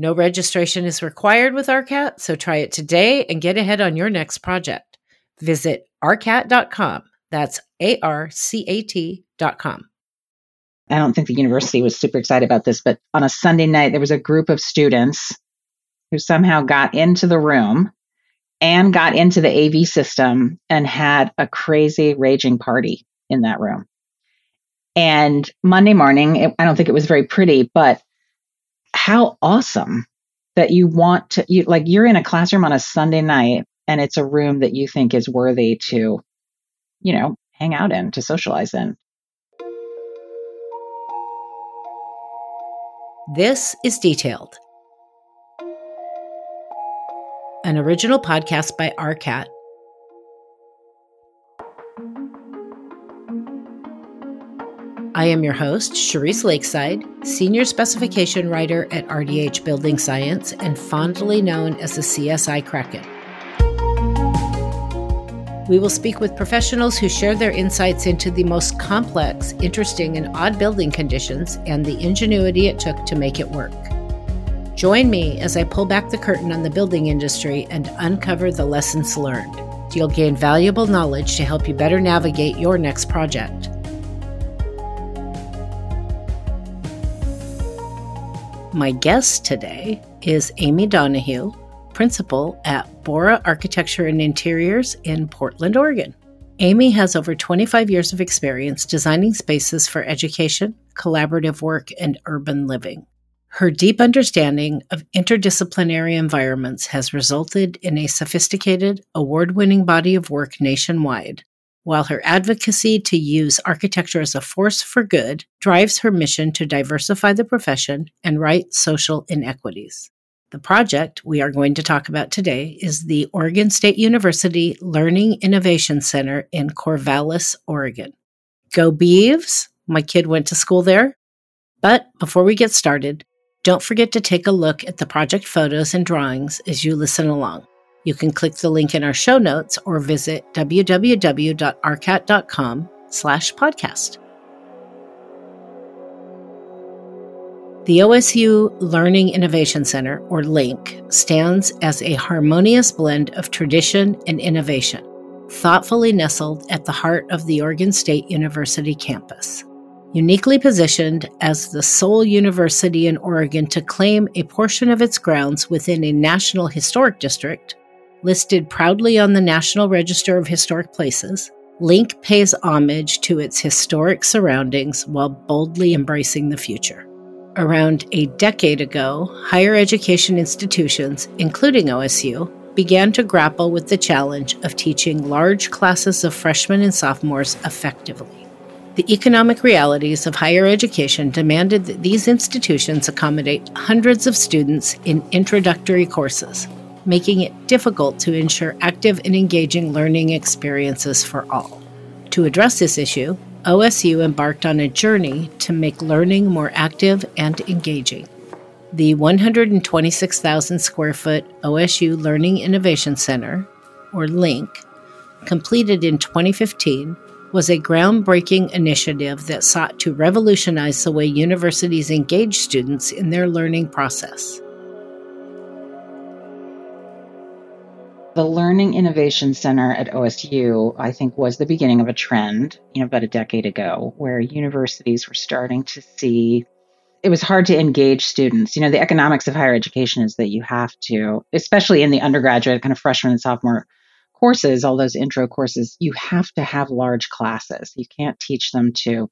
No registration is required with ARCAT, so try it today and get ahead on your next project. Visit arcat.com. That's A R C A T.com. I don't think the university was super excited about this, but on a Sunday night, there was a group of students who somehow got into the room and got into the AV system and had a crazy raging party in that room. And Monday morning, it, I don't think it was very pretty, but how awesome that you want to you like you're in a classroom on a Sunday night and it's a room that you think is worthy to you know hang out in to socialize in. This is Detailed, an original podcast by ARCAT I am your host, Cherise Lakeside, Senior Specification Writer at RDH Building Science and fondly known as the CSI Kraken. We will speak with professionals who share their insights into the most complex, interesting, and odd building conditions and the ingenuity it took to make it work. Join me as I pull back the curtain on the building industry and uncover the lessons learned. You'll gain valuable knowledge to help you better navigate your next project. My guest today is Amy Donohue, principal at Bora Architecture and Interiors in Portland, Oregon. Amy has over 25 years of experience designing spaces for education, collaborative work, and urban living. Her deep understanding of interdisciplinary environments has resulted in a sophisticated, award winning body of work nationwide while her advocacy to use architecture as a force for good drives her mission to diversify the profession and right social inequities. The project we are going to talk about today is the Oregon State University Learning Innovation Center in Corvallis, Oregon. Go Beavs! My kid went to school there. But before we get started, don't forget to take a look at the project photos and drawings as you listen along. You can click the link in our show notes or visit www.arcat.com slash podcast. The OSU Learning Innovation Center, or LINC, stands as a harmonious blend of tradition and innovation, thoughtfully nestled at the heart of the Oregon State University campus. Uniquely positioned as the sole university in Oregon to claim a portion of its grounds within a National Historic District, listed proudly on the National Register of Historic Places, LINC pays homage to its historic surroundings while boldly embracing the future. Around a decade ago, higher education institutions, including OSU, began to grapple with the challenge of teaching large classes of freshmen and sophomores effectively. The economic realities of higher education demanded that these institutions accommodate hundreds of students in introductory courses, making it difficult to ensure active and engaging learning experiences for all. To address this issue, OSU embarked on a journey to make learning more active and engaging. The 126,000 square foot OSU Learning Innovation Center, or LINC, completed in 2015, was a groundbreaking initiative that sought to revolutionize the way universities engage students in their learning process. The Learning Innovation Center at OSU, I think, was the beginning of a trend, you know, about a decade ago, where universities were starting to see it was hard to engage students. You know, the economics of higher education is that you have to, especially in the undergraduate kind of freshman and sophomore courses, all those intro courses, you have to have large classes. You can't teach them to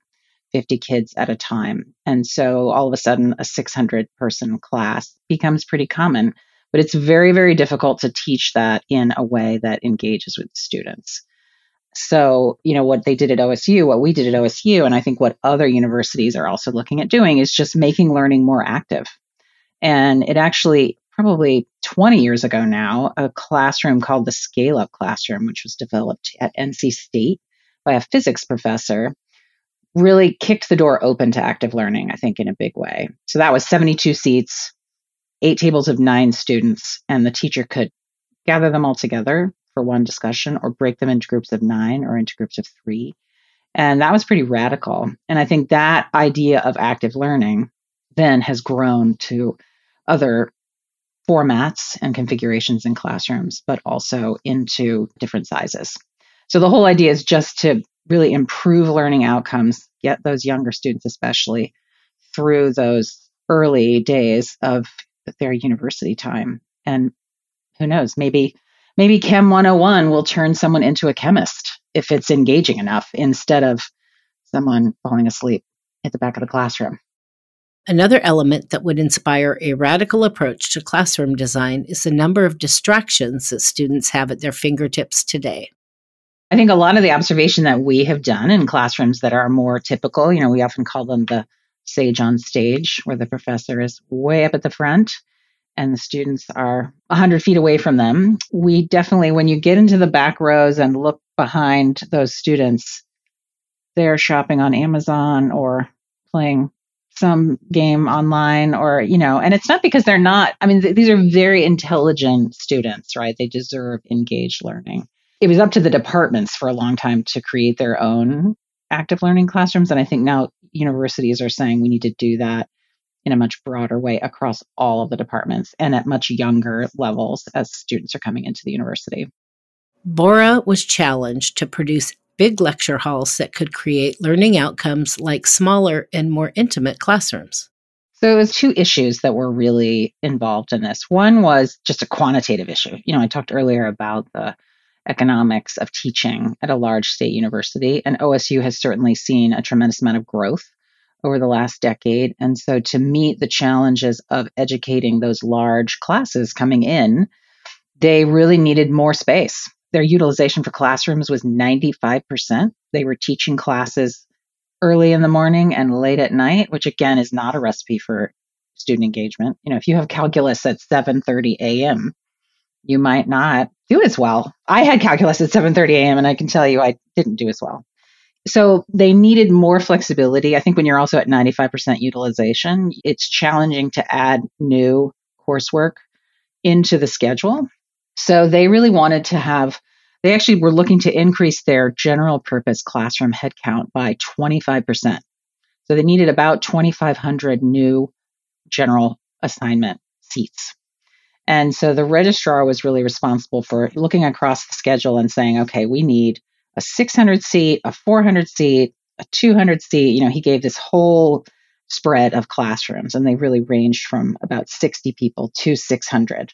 50 kids at a time. And so all of a sudden, a 600 person class becomes pretty common. But it's very, very difficult to teach that in a way that engages with students. So, you know, what they did at OSU, what we did at OSU, and I think what other universities are also looking at doing is just making learning more active. And it actually, probably 20 years ago now, a classroom called the Scale Up Classroom, which was developed at NC State by a physics professor, really kicked the door open to active learning, I think, in a big way. So that was 72 seats, eight tables of nine students, and the teacher could gather them all together for one discussion or break them into groups of nine or into groups of three. And that was pretty radical. And I think that idea of active learning then has grown to other formats and configurations in classrooms, but also into different sizes. So the whole idea is just to really improve learning outcomes, get those younger students, especially through those early days of their university time. And who knows, maybe maybe Chem 101 will turn someone into a chemist if it's engaging enough instead of someone falling asleep at the back of the classroom. Another element that would inspire a radical approach to classroom design is the number of distractions that students have at their fingertips today. I think a lot of the observation that we have done in classrooms that are more typical, you know, we often call them the sage on stage, where the professor is way up at the front and the students are 100 feet away from them. We definitely, when you get into the back rows and look behind those students, they're shopping on Amazon or playing some game online or you know and it's not because they're not i mean th- these are very intelligent students right? They deserve engaged learning. It was up to the departments for a long time to create their own active learning classrooms. And i think now universities are saying we need to do that in a much broader way across all of the departments and at much younger levels as students are coming into the university. Bora was challenged to produce big lecture halls that could create learning outcomes like smaller and more intimate classrooms. So it was two issues that were really involved in this. One was just a quantitative issue. You know, I talked earlier about the economics of teaching at a large state university, and OSU has certainly seen a tremendous amount of growth over the last decade. And so to meet the challenges of educating those large classes coming in, they really needed more space. Their utilization for classrooms was 95%. They were teaching classes early in the morning and late at night, which again is not a recipe for student engagement. You know, if you have calculus at 7:30 a.m., you might not do as well. I had calculus at 7:30 a.m. and I can tell you I didn't do as well so they needed more flexibility. I think when you're also at 95% utilization, it's challenging to add new coursework into the schedule. So they really wanted to have, they actually were looking to increase their general purpose classroom headcount by 25%. So they needed about 2,500 new general assignment seats. And so the registrar was really responsible for looking across the schedule and saying, okay, we need a 600 seat, a 400 seat, a 200 seat. You know, he gave this whole spread of classrooms, and they really ranged from about 60 people to 600.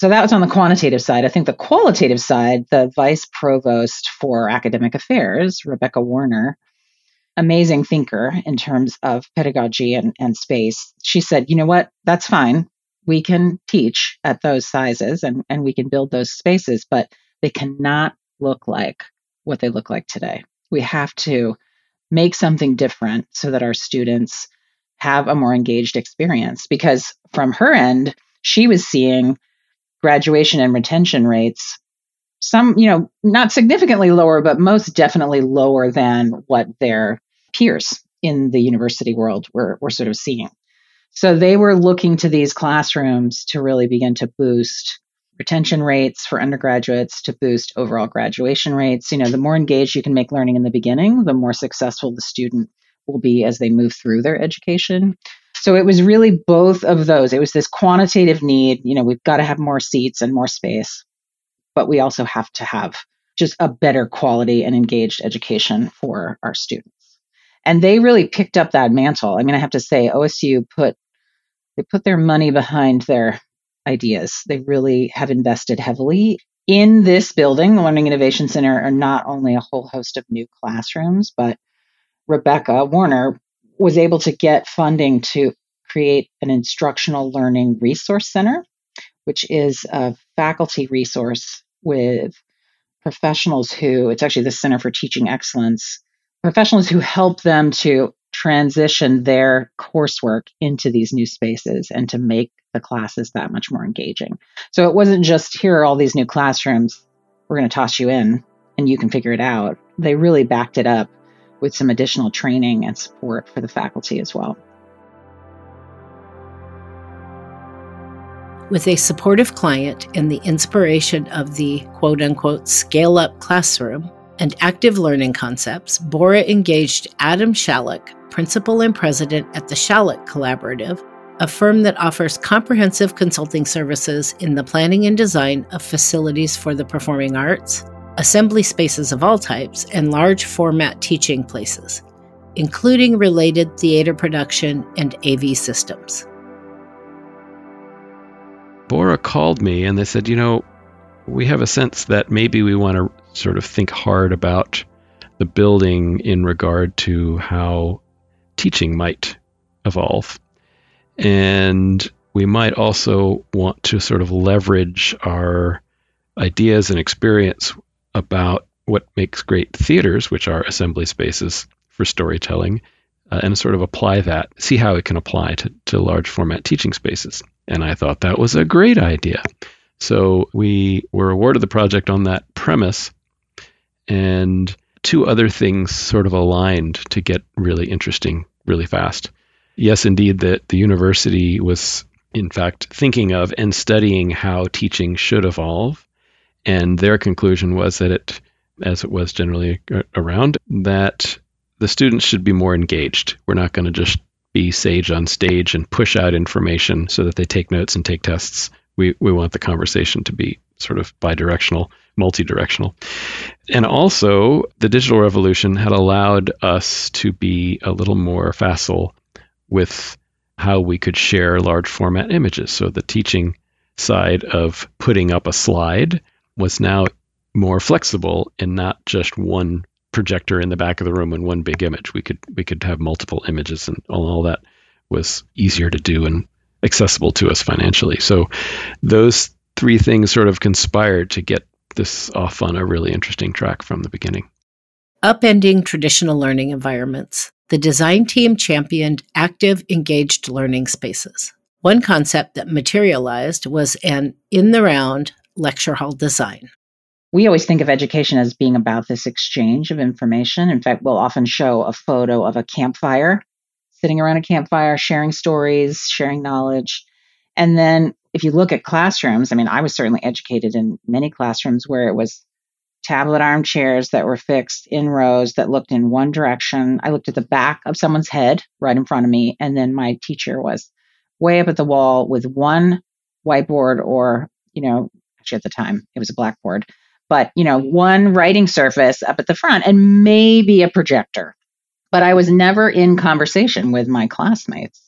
So that was on the quantitative side. I think the qualitative side, the vice provost for academic affairs, Rebecca Warner, amazing thinker in terms of pedagogy and, and space, she said, you know what, that's fine. We can teach at those sizes and, and we can build those spaces, but they cannot look like what they look like today. We have to make something different so that our students have a more engaged experience because from her end, she was seeing graduation and retention rates some, you know, not significantly lower, but most definitely lower than what their peers in the university world were, were sort of seeing. So they were looking to these classrooms to really begin to boost retention rates for undergraduates to boost overall graduation rates. You know, the more engaged you can make learning in the beginning, the more successful the student will be as they move through their education. So it was really both of those. It was this quantitative need, you know, we've got to have more seats and more space, but we also have to have just a better quality and engaged education for our students. And they really picked up that mantle. I mean, I have to say, OSU put they put their money behind their ideas. They really have invested heavily in this building, the Learning Innovation Center, are not only a whole host of new classrooms, but Rebecca Warner was able to get funding to create an instructional learning resource center, which is a faculty resource with professionals who, it's actually the Center for Teaching Excellence, professionals who help them to transition their coursework into these new spaces and to make the classes that much more engaging. So it wasn't just here are all these new classrooms, we're going to toss you in and you can figure it out. They really backed it up with some additional training and support for the faculty as well. With a supportive client and the inspiration of the quote unquote scale up classroom and active learning concepts, Bora engaged Adam Shalleck, principal and president at the Shalleck Collaborative, a firm that offers comprehensive consulting services in the planning and design of facilities for the performing arts, assembly spaces of all types, and large format teaching places, including related theater production and AV systems. Bora called me and they said, you know, we have a sense that maybe we want to sort of think hard about the building in regard to how teaching might evolve. And we might also want to sort of leverage our ideas and experience about what makes great theaters, which are assembly spaces for storytelling, uh, and sort of apply that, see how it can apply to, to large format teaching spaces. And I thought that was a great idea. So we were awarded the project on that premise, and two other things sort of aligned to get really interesting really fast yes, indeed, that the university was, in fact, thinking of and studying how teaching should evolve. And their conclusion was that it, as it was generally around, that the students should be more engaged. We're not going to just be sage on stage and push out information so that they take notes and take tests. We, we want the conversation to be sort of bidirectional, multi-directional. And also, the digital revolution had allowed us to be a little more facile with how we could share large format images. So the teaching side of putting up a slide was now more flexible and not just one projector in the back of the room and one big image. We could we could have multiple images and all, that was easier to do and accessible to us financially. So those three things sort of conspired to get this off on a really interesting track from the beginning. Upending traditional learning environments the design team championed active, engaged learning spaces. One concept that materialized was an in the round lecture hall design. We always think of education as being about this exchange of information. In fact, we'll often show a photo of a campfire, sitting around a campfire, sharing stories, sharing knowledge. And then if you look at classrooms, I mean, I was certainly educated in many classrooms where it was tablet armchairs that were fixed in rows that looked in one direction. I looked at the back of someone's head right in front of me, and then my teacher was way up at the wall with one whiteboard or, you know, actually at the time it was a blackboard, but, you know, one writing surface up at the front and maybe a projector. But I was never in conversation with my classmates.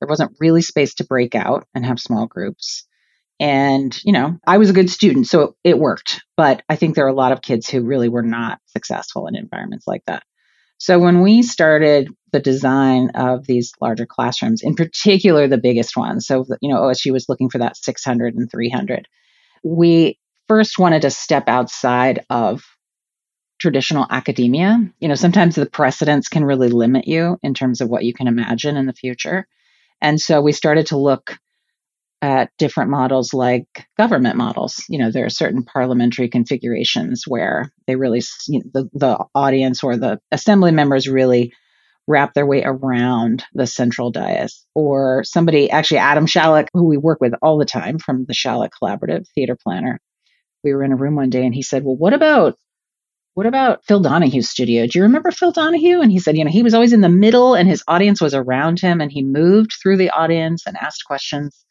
There wasn't really space to break out and have small groups. And, you know, I was a good student, so it, worked. But I think there are a lot of kids who really were not successful in environments like that. So when we started the design of these larger classrooms, in particular the biggest ones, so you know OSU was looking for that 600 and 300. We first wanted to step outside of traditional academia. You know, sometimes the precedents can really limit you in terms of what you can imagine in the future. And so we started to look at different models like government models. You know, there are certain parliamentary configurations where they really, you know, the, the audience or the assembly members really wrap their way around the central dais. Or somebody, actually, Adam Shalleck, who we work with all the time from the Shalleck Collaborative Theater Planner, we were in a room one day and he said, Well, what about what about Phil Donahue's studio? Do you remember Phil Donahue? And he said, you know, he was always in the middle and his audience was around him and he moved through the audience and asked questions.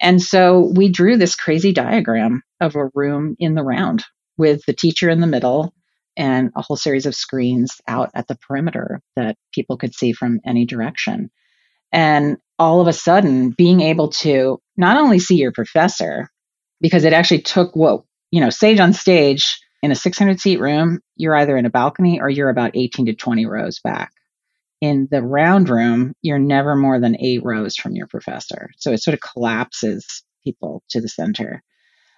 And so we drew this crazy diagram of a room in the round with the teacher in the middle and a whole series of screens out at the perimeter that people could see from any direction. And all of a sudden, being able to not only see your professor, because it actually took what, you know, stage on stage in a 600 seat room, you're either in a balcony or you're about 18 to 20 rows back. In the round room, you're never more than eight rows from your professor. So it sort of collapses people to the center.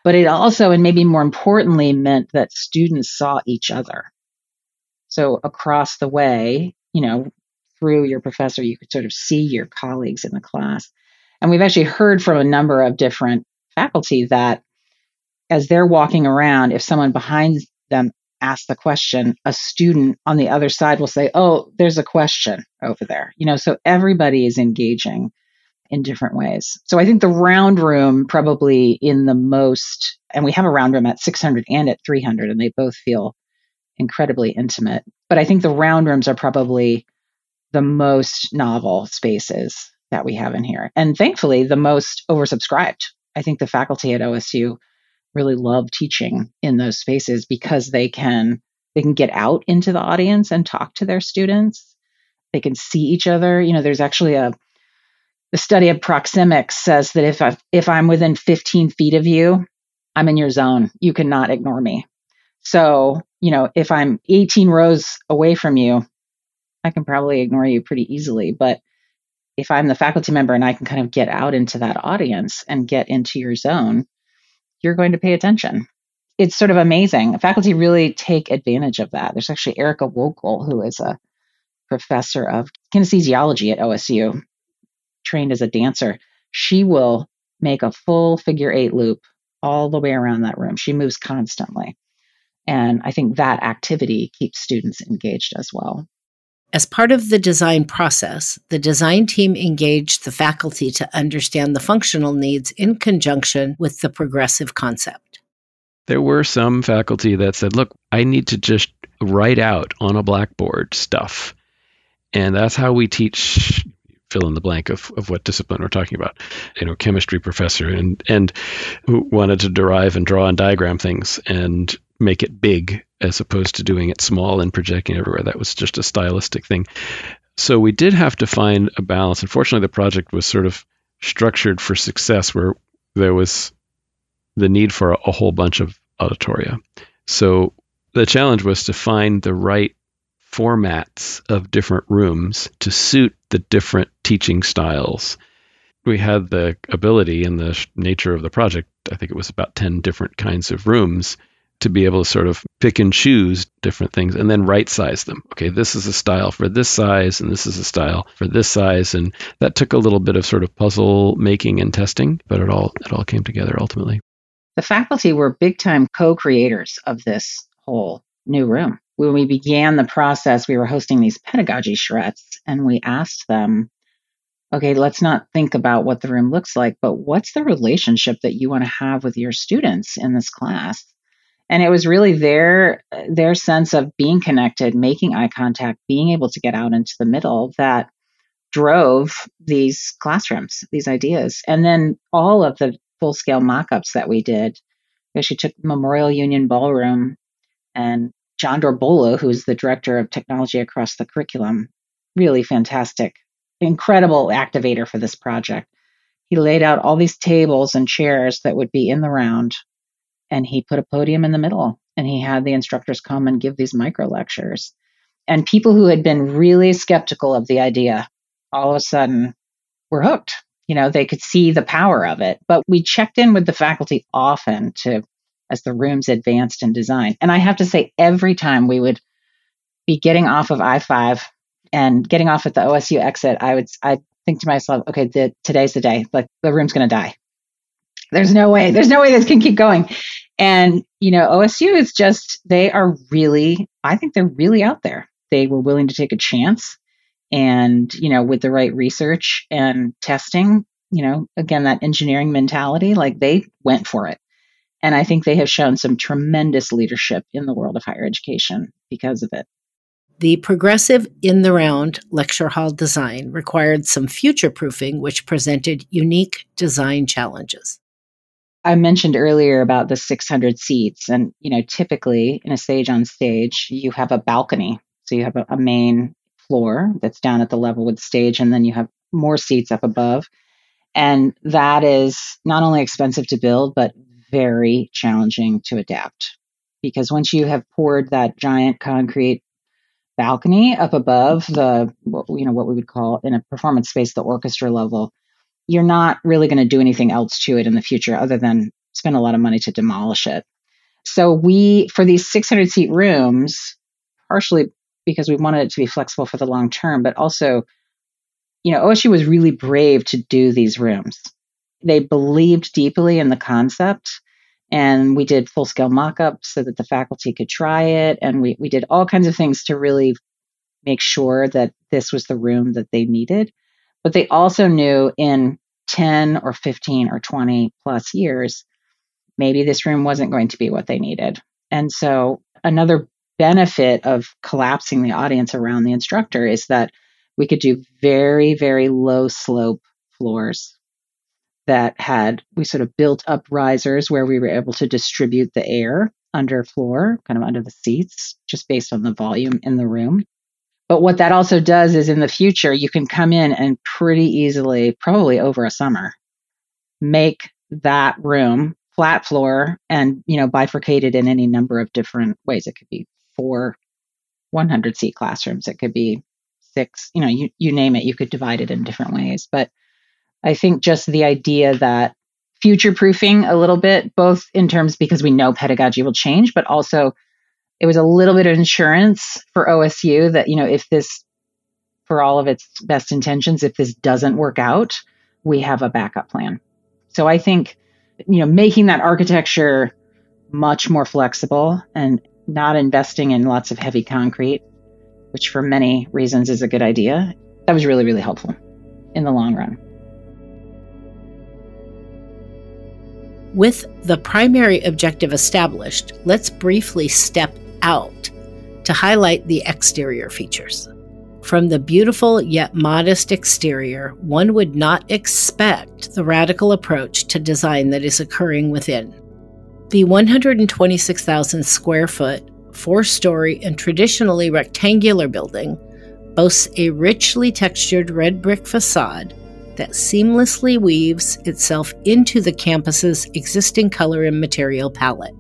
But it also, and maybe more importantly, meant that students saw each other. So across the way, you know, through your professor, you could sort of see your colleagues in the class. And we've actually heard from a number of different faculty that as they're walking around, if someone behind them asks the question, a student on the other side will say, Oh, there's a question over there. You know, so everybody is engaging in different ways. So I think the round room probably in the most, and we have a round room at 600 and at 300, and they both feel incredibly intimate. But I think the round rooms are probably the most novel spaces that we have in here. And thankfully, the most oversubscribed. I think the faculty at OSU really love teaching in those spaces because they can they can get out into the audience and talk to their students. They can see each other. You know, there's actually a the study of proxemics says that if I, if I'm within 15 feet of you, I'm in your zone. You cannot ignore me. So, you know, if I'm 18 rows away from you, I can probably ignore you pretty easily. But if I'm the faculty member and I can kind of get out into that audience and get into your zone, you're going to pay attention. It's sort of amazing. Faculty really take advantage of that. There's actually Erica Wokel, who is a professor of kinesiology at OSU, trained as a dancer. She will make a full figure eight loop all the way around that room. She moves constantly. And I think that activity keeps students engaged as well. As part of the design process, the design team engaged the faculty to understand the functional needs in conjunction with the progressive concept. There were some faculty that said, look, I need to just write out on a blackboard stuff. And that's how we teach fill in the blank of, of what discipline we're talking about. You know, chemistry professor and and who wanted to derive and draw and diagram things and make it big as opposed to doing it small and projecting everywhere. That was just a stylistic thing. So we did have to find a balance. Unfortunately, the project was sort of structured for success where there was the need for a, a whole bunch of auditoria. So the challenge was to find the right formats of different rooms to suit the different teaching styles. We had the ability and the nature of the project, I think it was about 10 different kinds of rooms, to be able to sort of pick and choose different things and then right size them. Okay, this is a style for this size and this is a style for this size and that took a little bit of sort of puzzle making and testing, but it all it all came together ultimately. The faculty were big time co-creators of this whole new room. When we began the process, we were hosting these pedagogy charrettes and we asked them okay, let's not think about what the room looks like, but what's the relationship that you want to have with your students in this class? And it was really their their sense of being connected making eye contact being able to get out into the middle that drove these classrooms these ideas. And then all of the full scale mock-ups that we did she took memorial union ballroom and john dorbolo who's the director of technology across the curriculum really fantastic incredible activator for this project. He laid out all these tables and chairs that would be in the round and he put a podium in the middle and he had the instructors come and give these micro lectures. And people who had been really skeptical of the idea all of a sudden were hooked. You know, they could see the power of it. But we checked in with the faculty often to as the rooms advanced in design. And I have to say, every time we would be getting off of I 5 and getting off at the OSU exit, I would I think to myself, okay, the, today's the day. Like the room's going to die. There's no way. There's no way this can keep going. And, you know, OSU is just, they are really, I think they're really out there. They were willing to take a chance. And, you know, with the right research and testing, you know, again, that engineering mentality, like they went for it. And I think they have shown some tremendous leadership in the world of higher education because of it. The progressive in the round lecture hall design required some future proofing, which presented unique design challenges. I mentioned earlier about the 600 seats, and you know, typically in a stage on stage, you have a balcony. So you have a, a main floor that's down at the level with the stage, and then you have more seats up above. And that is not only expensive to build, but very challenging to adapt. Because once you have poured that giant concrete balcony up above the, you know, what we would call in a performance space, the orchestra level, you're not really going to do anything else to it in the future other than spend a lot of money to demolish it. So we, for these 600 seat rooms, partially because we wanted it to be flexible for the long term, but also, you know, OSU was really brave to do these rooms. They believed deeply in the concept and we did full scale mock ups so that the faculty could try it. And we, we did all kinds of things to really make sure that this was the room that they needed. But they also knew in 10 or 15 or 20 plus years, maybe this room wasn't going to be what they needed. And so another benefit of collapsing the audience around the instructor is that we could do very, very low slope floors that had, we sort of built up risers where we were able to distribute the air under floor, kind of under the seats, just based on the volume in the room. But what that also does is in the future, you can come in and pretty easily, probably over a summer, make that room flat floor and, you know, bifurcated in any number of different ways. It could be four 100 seat classrooms. It could be six, you know, you, you name it, you could divide it in different ways. But I think just the idea that future proofing a little bit, both in terms because we know pedagogy will change, but also it was a little bit of insurance for OSU that, you know, if this, for all of its best intentions, if this doesn't work out, we have a backup plan. So I think, you know, making that architecture much more flexible and not investing in lots of heavy concrete, which for many reasons is a good idea, that was really, really helpful in the long run. With the primary objective established, let's briefly step out to highlight the exterior features. From the beautiful yet modest exterior, one would not expect the radical approach to design that is occurring within. The 126,000 square foot, four story, and traditionally rectangular building boasts a richly textured red brick facade that seamlessly weaves itself into the campus's existing color and material palette.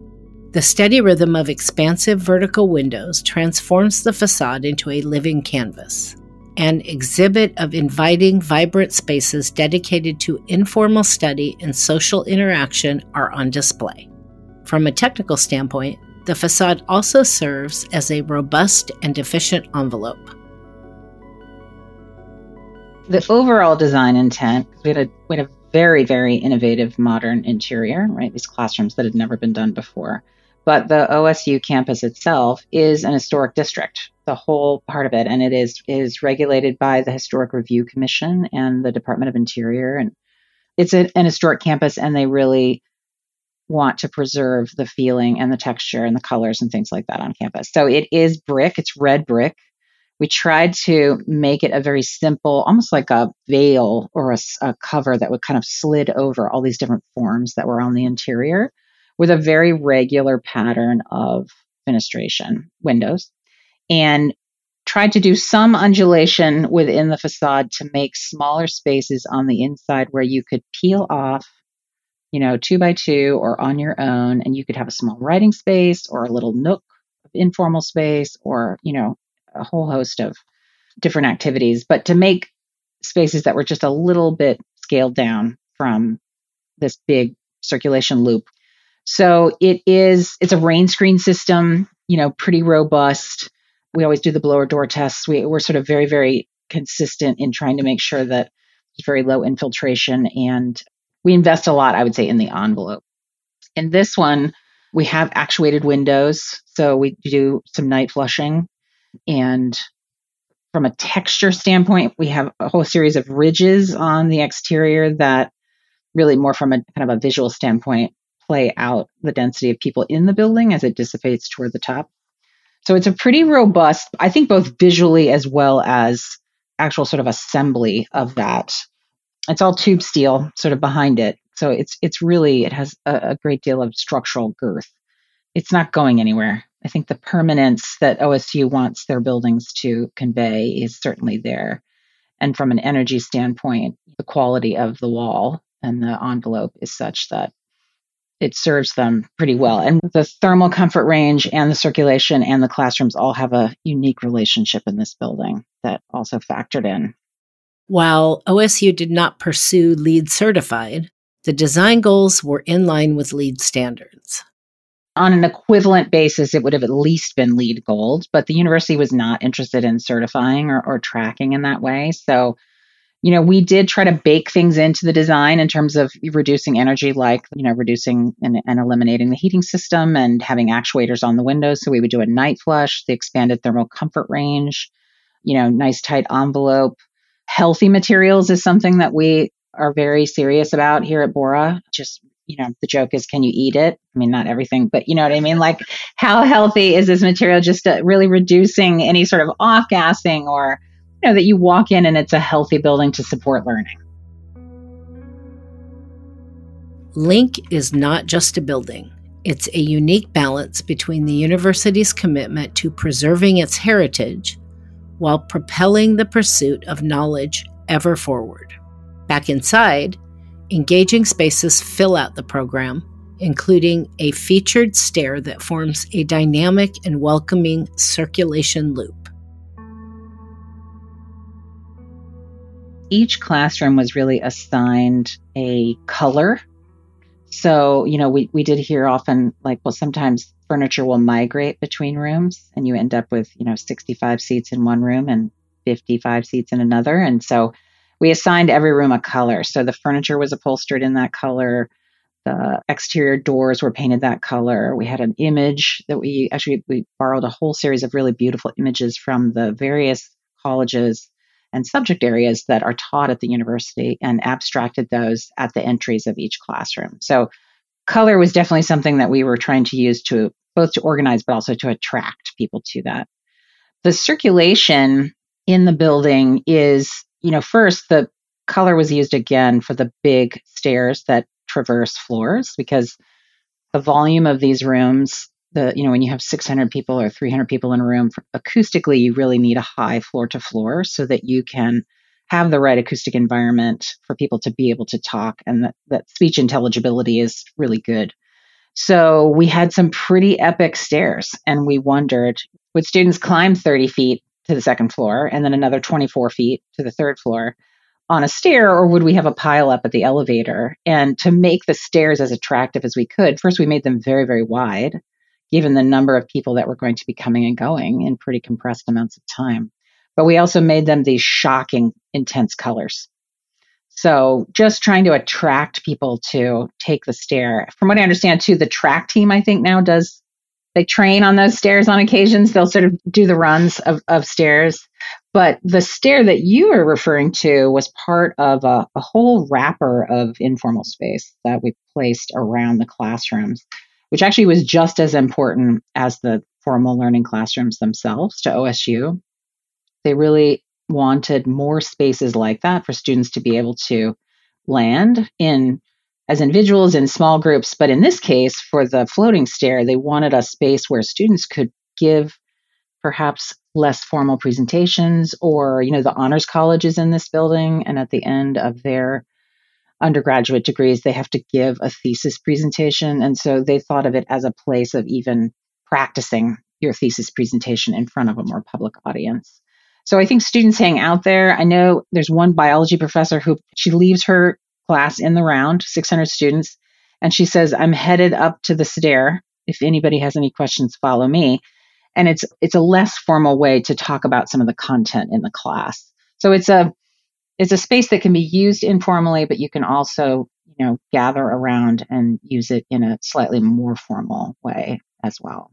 The steady rhythm of expansive vertical windows transforms the facade into a living canvas. An exhibit of inviting, vibrant spaces dedicated to informal study and social interaction are on display. From a technical standpoint, the facade also serves as a robust and efficient envelope. The overall design intent, we had a, we had a very, very innovative modern interior, right? These classrooms that had never been done before. But the OSU campus itself is an historic district, the whole part of it, and it is is regulated by the Historic Review Commission and the Department of Interior, and it's a, an historic campus, and they really want to preserve the feeling and the texture and the colors and things like that on campus. So it is brick, it's red brick. We tried to make it a very simple, almost like a veil or a, a cover that would kind of slid over all these different forms that were on the interior with a very regular pattern of fenestration windows and tried to do some undulation within the facade to make smaller spaces on the inside where you could peel off, you know, two by two or on your own, and you could have a small writing space or a little nook of informal space or, you know, a whole host of different activities, but to make spaces that were just a little bit scaled down from this big circulation loop so it is, it's a rain screen system, you know, pretty robust. We always do the blower door tests. We, we're sort of very, very consistent in trying to make sure that it's very low infiltration and we invest a lot, I would say, in the envelope. In this one, we have actuated windows. So we do some night flushing. And from a texture standpoint, we have a whole series of ridges on the exterior that really more from a kind of a visual standpoint play out the density of people in the building as it dissipates toward the top. So it's a pretty robust, I think, both visually as well as actual sort of assembly of that. It's all tube steel sort of behind it So it's it's really it has a, a great deal of structural girth. It's not going anywhere. I think the permanence that OSU wants their buildings to convey is certainly there. And from an energy standpoint, the quality of the wall and the envelope is such that it serves them pretty well. And the thermal comfort range and the circulation and the classrooms all have a unique relationship in this building that also factored in. While OSU did not pursue LEED certified, the design goals were in line with LEED standards. On an equivalent basis, it would have at least been LEED gold, but the university was not interested in certifying or, or tracking in that way. So you know, we did try to bake things into the design in terms of reducing energy, like, you know, reducing and, and, eliminating the heating system and having actuators on the windows. So we would do a night flush, the expanded thermal comfort range, you know, nice tight envelope. Healthy materials is something that we are very serious about here at Bora. Just, you know, the joke is, can you eat it? I mean, not everything, but you know what I mean? Like, how healthy is this material? Just uh, really reducing any sort of off gassing or, know, that you walk in and it's a healthy building to support learning. LINC is not just a building. It's a unique balance between the university's commitment to preserving its heritage while propelling the pursuit of knowledge ever forward. Back inside, engaging spaces fill out the program, including a featured stair that forms a dynamic and welcoming circulation loop. Each classroom was really assigned a color. So, you know, we, we did hear often like, well, sometimes furniture will migrate between rooms and you end up with, you know, 65 seats in one room and 55 seats in another. And so we assigned every room a color. So the furniture was upholstered in that color. The exterior doors were painted that color. We had an image that we actually we borrowed a whole series of really beautiful images from the various colleges and subject areas that are taught at the university and abstracted those at the entries of each classroom. So color was definitely something that we were trying to use to both to organize but also to attract people to that. The circulation in the building is, you know, first the color was used again for the big stairs that traverse floors because the volume of these rooms the you know when you have 600 people or 300 people in a room acoustically you really need a high floor to floor so that you can have the right acoustic environment for people to be able to talk and that, that speech intelligibility is really good. So we had some pretty epic stairs and we wondered would students climb 30 feet to the second floor and then another 24 feet to the third floor on a stair or would we have a pile up at the elevator? And to make the stairs as attractive as we could first we made them very very wide given the number of people that were going to be coming and going in pretty compressed amounts of time. But we also made them these shocking, intense colors. So just trying to attract people to take the stair. From what I understand, too, the track team, I think now does, they train on those stairs on occasions. They'll sort of do the runs of, of stairs. But the stair that you are referring to was part of a, a whole wrapper of informal space that we placed around the classrooms which actually was just as important as the formal learning classrooms themselves to OSU. They really wanted more spaces like that for students to be able to land in as individuals in small groups. But in this case, for the floating stair, they wanted a space where students could give perhaps less formal presentations or, you know, the honors colleges in this building. And at the end of their undergraduate degrees, they have to give a thesis presentation. And so they thought of it as a place of even practicing your thesis presentation in front of a more public audience. So I think students hang out there. I know there's one biology professor who she leaves her class in the round, 600 students, and she says, I'm headed up to the stair. If anybody has any questions, follow me. And it's it's a less formal way to talk about some of the content in the class. So it's a it's a space that can be used informally, but you can also, you know, gather around and use it in a slightly more formal way as well.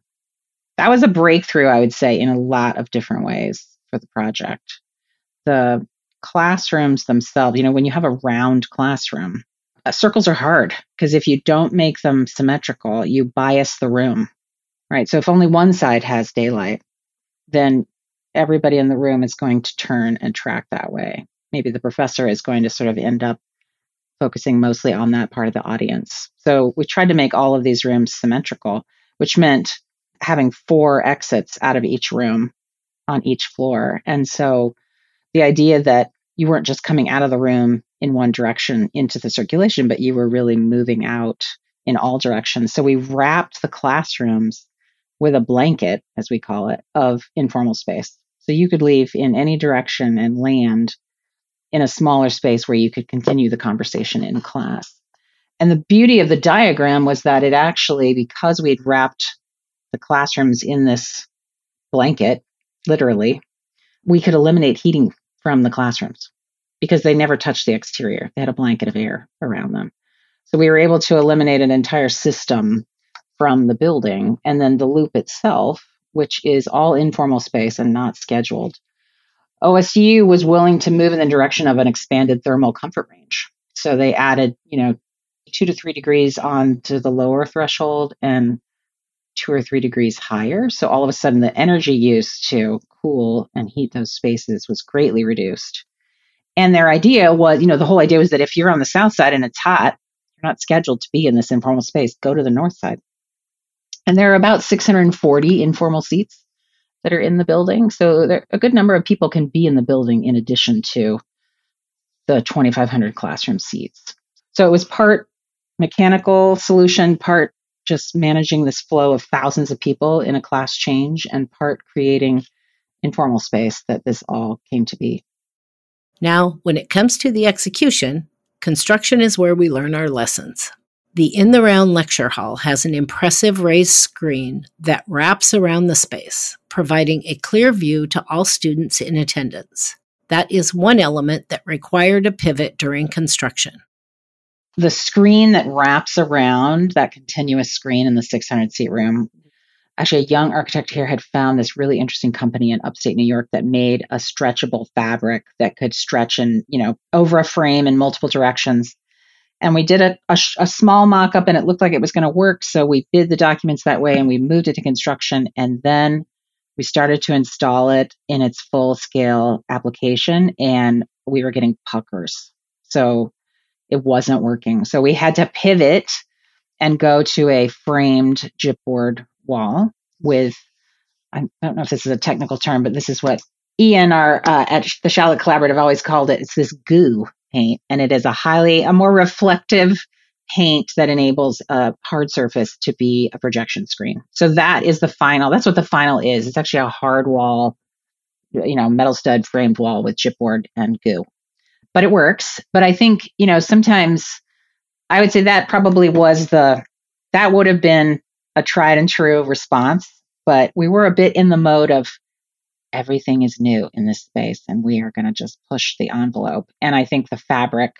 That was a breakthrough, I would say, in a lot of different ways for the project. The classrooms themselves, you know, when you have a round classroom, uh, circles are hard because if you don't make them symmetrical, you bias the room, right? So if only one side has daylight, then everybody in the room is going to turn and track that way maybe the professor is going to sort of end up focusing mostly on that part of the audience. So we tried to make all of these rooms symmetrical, which meant having four exits out of each room on each floor. And so the idea that you weren't just coming out of the room in one direction into the circulation, but you were really moving out in all directions. So we wrapped the classrooms with a blanket, as we call it, of informal space. So you could leave in any direction and land in a smaller space where you could continue the conversation in class. And the beauty of the diagram was that it actually, because we'd wrapped the classrooms in this blanket, literally, we could eliminate heating from the classrooms because they never touched the exterior. They had a blanket of air around them. So we were able to eliminate an entire system from the building. And then the loop itself, which is all informal space and not scheduled. OSU was willing to move in the direction of an expanded thermal comfort range. So they added, you know, two to three degrees on to the lower threshold and two or three degrees higher. So all of a sudden, the energy used to cool and heat those spaces was greatly reduced. And their idea was, you know, the whole idea was that if you're on the south side and it's hot, you're not scheduled to be in this informal space, go to the north side. And there are about 640 informal seats that are in the building. So there, a good number of people can be in the building in addition to the 2,500 classroom seats. So it was part mechanical solution, part just managing this flow of thousands of people in a class change, and part creating informal space that this all came to be. Now, when it comes to the execution, construction is where we learn our lessons. The In the Round lecture hall has an impressive raised screen that wraps around the space, providing a clear view to all students in attendance. That is one element that required a pivot during construction. The screen that wraps around that continuous screen in the 600 seat room. Actually, a young architect here had found this really interesting company in upstate New York that made a stretchable fabric that could stretch and, you know, over a frame in multiple directions and we did a, a, a small mock up and it looked like it was going to work. So we bid the documents that way and we moved it to construction. And then we started to install it in its full scale application and we were getting puckers. So it wasn't working. So we had to pivot and go to a framed gypboard wall with, I don't know if this is a technical term, but this is what Ian, our uh, at the Shalleck Collaborative, always called it. It's this goo paint, and it is a highly a more reflective paint that enables a hard surface to be a projection screen. So that is the final. That's what the final is. It's actually a hard wall, you know, metal stud framed wall with gypboard and goo. But it works. But I think, you know, sometimes I would say that probably was the that would have been a tried and true response. But we were a bit in the mode of everything is new in this space and we are going to just push the envelope. And I think the fabric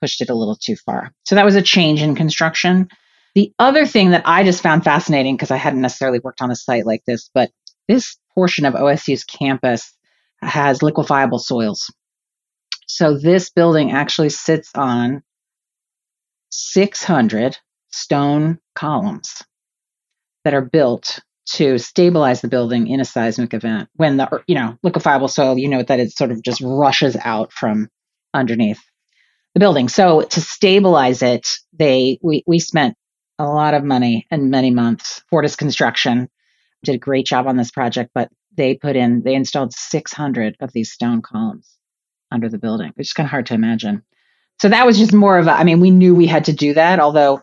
pushed it a little too far. So that was a change in construction. The other thing that I just found fascinating, because I hadn't necessarily worked on a site like this, but this portion of OSU's campus has liquefiable soils. So this building actually sits on 600 stone columns that are built to stabilize the building in a seismic event when the you know liquefiable soil you know that it sort of just rushes out from underneath the building so to stabilize it they we, we spent a lot of money and many months fortis construction did a great job on this project but they put in they installed 600 of these stone columns under the building which is kind of hard to imagine so that was just more of a i mean we knew we had to do that although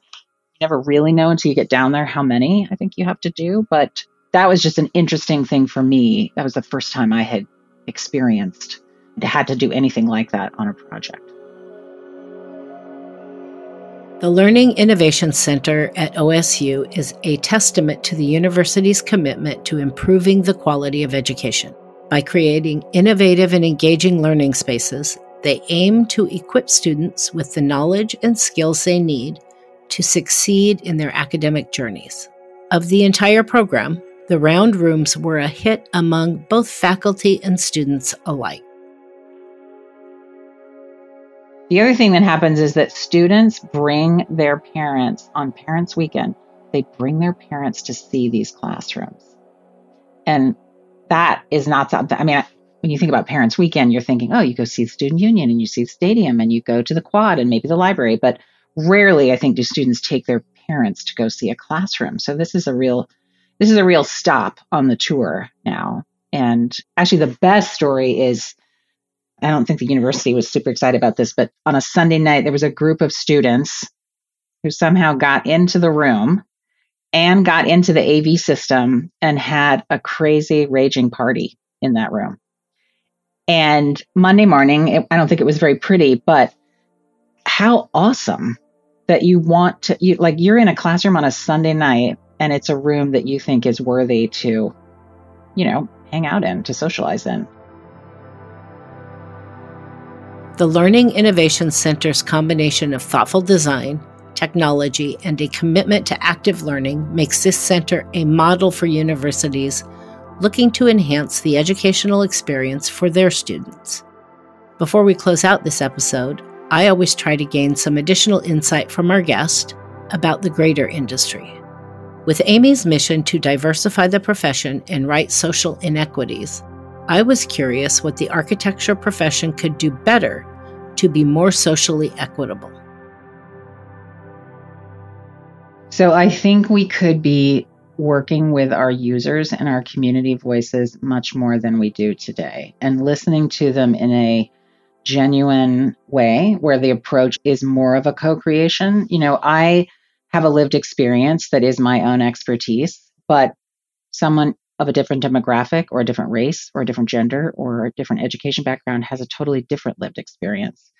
you never really know until you get down there how many I think you have to do. But that was just an interesting thing for me. That was the first time I had experienced had to do anything like that on a project. The Learning Innovation Center at OSU is a testament to the university's commitment to improving the quality of education. By creating innovative and engaging learning spaces, they aim to equip students with the knowledge and skills they need to succeed in their academic journeys. Of the entire program, the round rooms were a hit among both faculty and students alike. The other thing that happens is that students bring their parents on Parents Weekend. They bring their parents to see these classrooms. And that is not something, I mean, when you think about Parents Weekend, you're thinking, oh, you go see the student union and you see the stadium and you go to the quad and maybe the library. But rarely, I think, do students take their parents to go see a classroom. So this is a real this is a real stop on the tour now. And actually, the best story is I don't think the university was super excited about this, but on a Sunday night, there was a group of students who somehow got into the room and got into the AV system and had a crazy raging party in that room. And Monday morning, it, I don't think it was very pretty, but how awesome that you want to, you like, you're in a classroom on a Sunday night and it's a room that you think is worthy to, you know, hang out in, to socialize in. The Learning Innovation Center's combination of thoughtful design, technology, and a commitment to active learning makes this center a model for universities looking to enhance the educational experience for their students. Before we close out this episode, I always try to gain some additional insight from our guest about the greater industry. With Amy's mission to diversify the profession and right social inequities, I was curious what the architecture profession could do better to be more socially equitable. So I think we could be working with our users and our community voices much more than we do today and listening to them in a genuine way where the approach is more of a co creation. You know, I have a lived experience that is my own expertise, but someone of a different demographic or a different race or a different gender or a different education background has a totally different lived experience.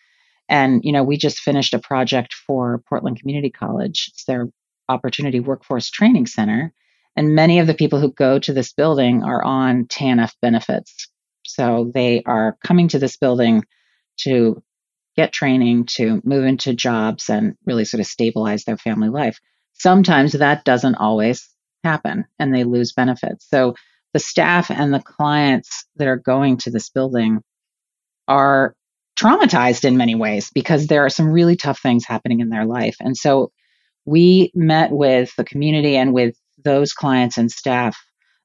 And, you know, we just finished a project for Portland Community College. It's their Opportunity Workforce Training Center. And many of the people who go to this building are on TANF benefits. So they are coming to this building to get training to move into jobs and really sort of stabilize their family life. Sometimes that doesn't always happen and they lose benefits. So the staff and the clients that are going to this building are traumatized in many ways because there are some really tough things happening in their life. And so we met with the community and with those clients and staff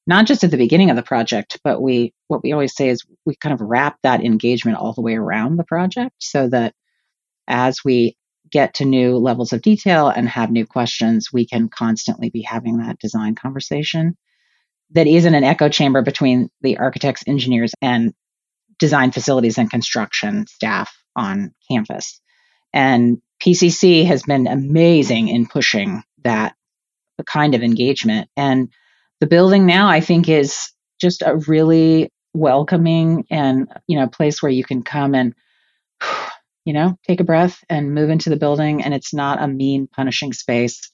not just at the beginning of the project, but we what we always say is we kind of wrap that engagement all the way around the project so that as we get to new levels of detail and have new questions, we can constantly be having that design conversation that isn't an echo chamber between the architects, engineers, and design facilities and construction staff on campus. And PCC has been amazing in pushing that kind of engagement. And the building now, I think, is just a really welcoming and you know place where you can come and you know take a breath and move into the building and it's not a mean punishing space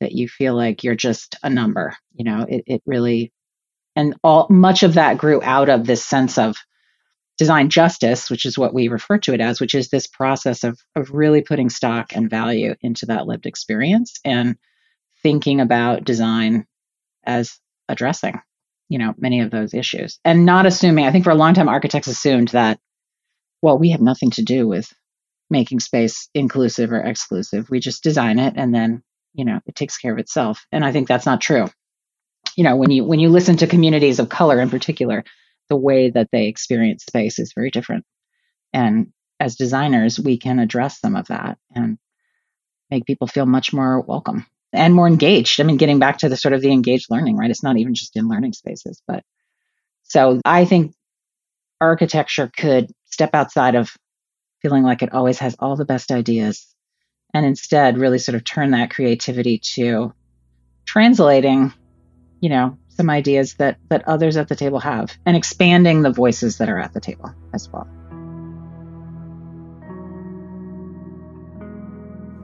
that you feel like you're just a number you know it, it really and all much of that grew out of this sense of design justice which is what we refer to it as which is this process of of really putting stock and value into that lived experience and thinking about design as addressing, you know, many of those issues. And not assuming, I think for a long time, architects assumed that, well, we have nothing to do with making space inclusive or exclusive. We just design it and then, you know, it takes care of itself. And I think that's not true. You know, when you when you listen to communities of color in particular, the way that they experience space is very different. And as designers, we can address some of that and make people feel much more welcome and more engaged. I mean, getting back to the sort of the engaged learning, right? It's not even just in learning spaces, but so I think architecture could step outside of feeling like it always has all the best ideas and instead really sort of turn that creativity to translating, you know, some ideas that that others at the table have and expanding the voices that are at the table as well.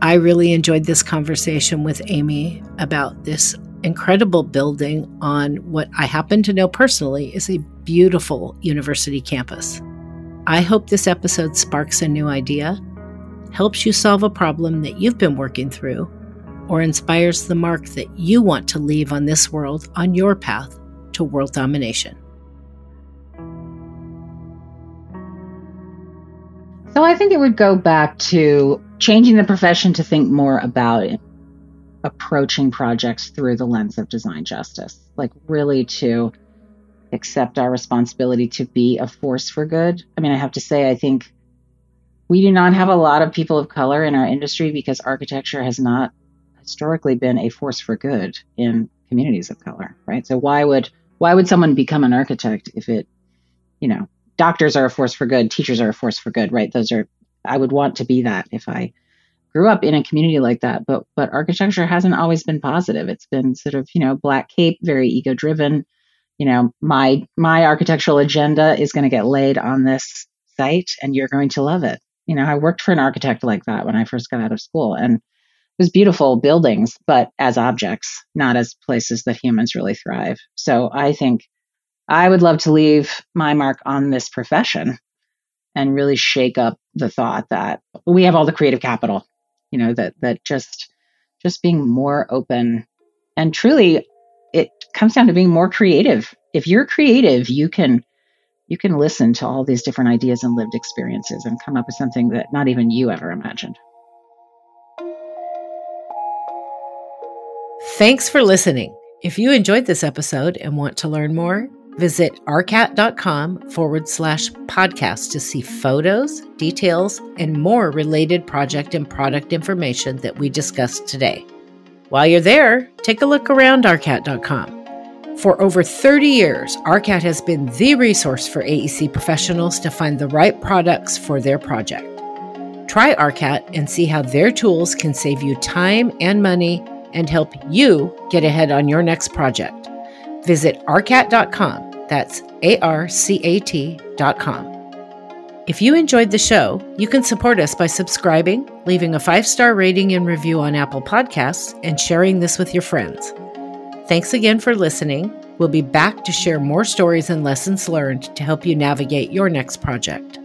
I really enjoyed this conversation with Amy about this incredible building on what I happen to know personally is a beautiful university campus. I hope this episode sparks a new idea, helps you solve a problem that you've been working through, or inspires the mark that you want to leave on this world on your path to world domination. So I think it would go back to changing the profession to think more about approaching projects through the lens of design justice, like really to accept our responsibility to be a force for good. I mean, I have to say, I think we do not have a lot of people of color in our industry because architecture has not historically been a force for good in communities of color, right? So why would why would someone become an architect if it, you know, doctors are a force for good, teachers are a force for good, right? Those are I would want to be that if I grew up in a community like that. But but architecture hasn't always been positive. It's been sort of, you know, black cape, very ego driven. You know, my my architectural agenda is going to get laid on this site and you're going to love it. You know, I worked for an architect like that when I first got out of school and it was beautiful buildings, but as objects, not as places that humans really thrive. So I think I would love to leave my mark on this profession and really shake up the thought that we have all the creative capital, you know, that that just just being more open and truly comes down to being more creative. If you're creative, you can you can listen to all these different ideas and lived experiences and come up with something that not even you ever imagined. Thanks for listening. If you enjoyed this episode and want to learn more, visit arcat.com forward slash podcast to see photos, details, and more related project and product information that we discussed today. While you're there, take a look around arcat.com. For over 30 years, ARCAT has been the resource for AEC professionals to find the right products for their project. Try ARCAT and see how their tools can save you time and money and help you get ahead on your next project. Visit arcat.com. That's A R C A T.com. If you enjoyed the show, you can support us by subscribing, leaving a five star rating and review on Apple Podcasts, and sharing this with your friends. Thanks again for listening. We'll be back to share more stories and lessons learned to help you navigate your next project.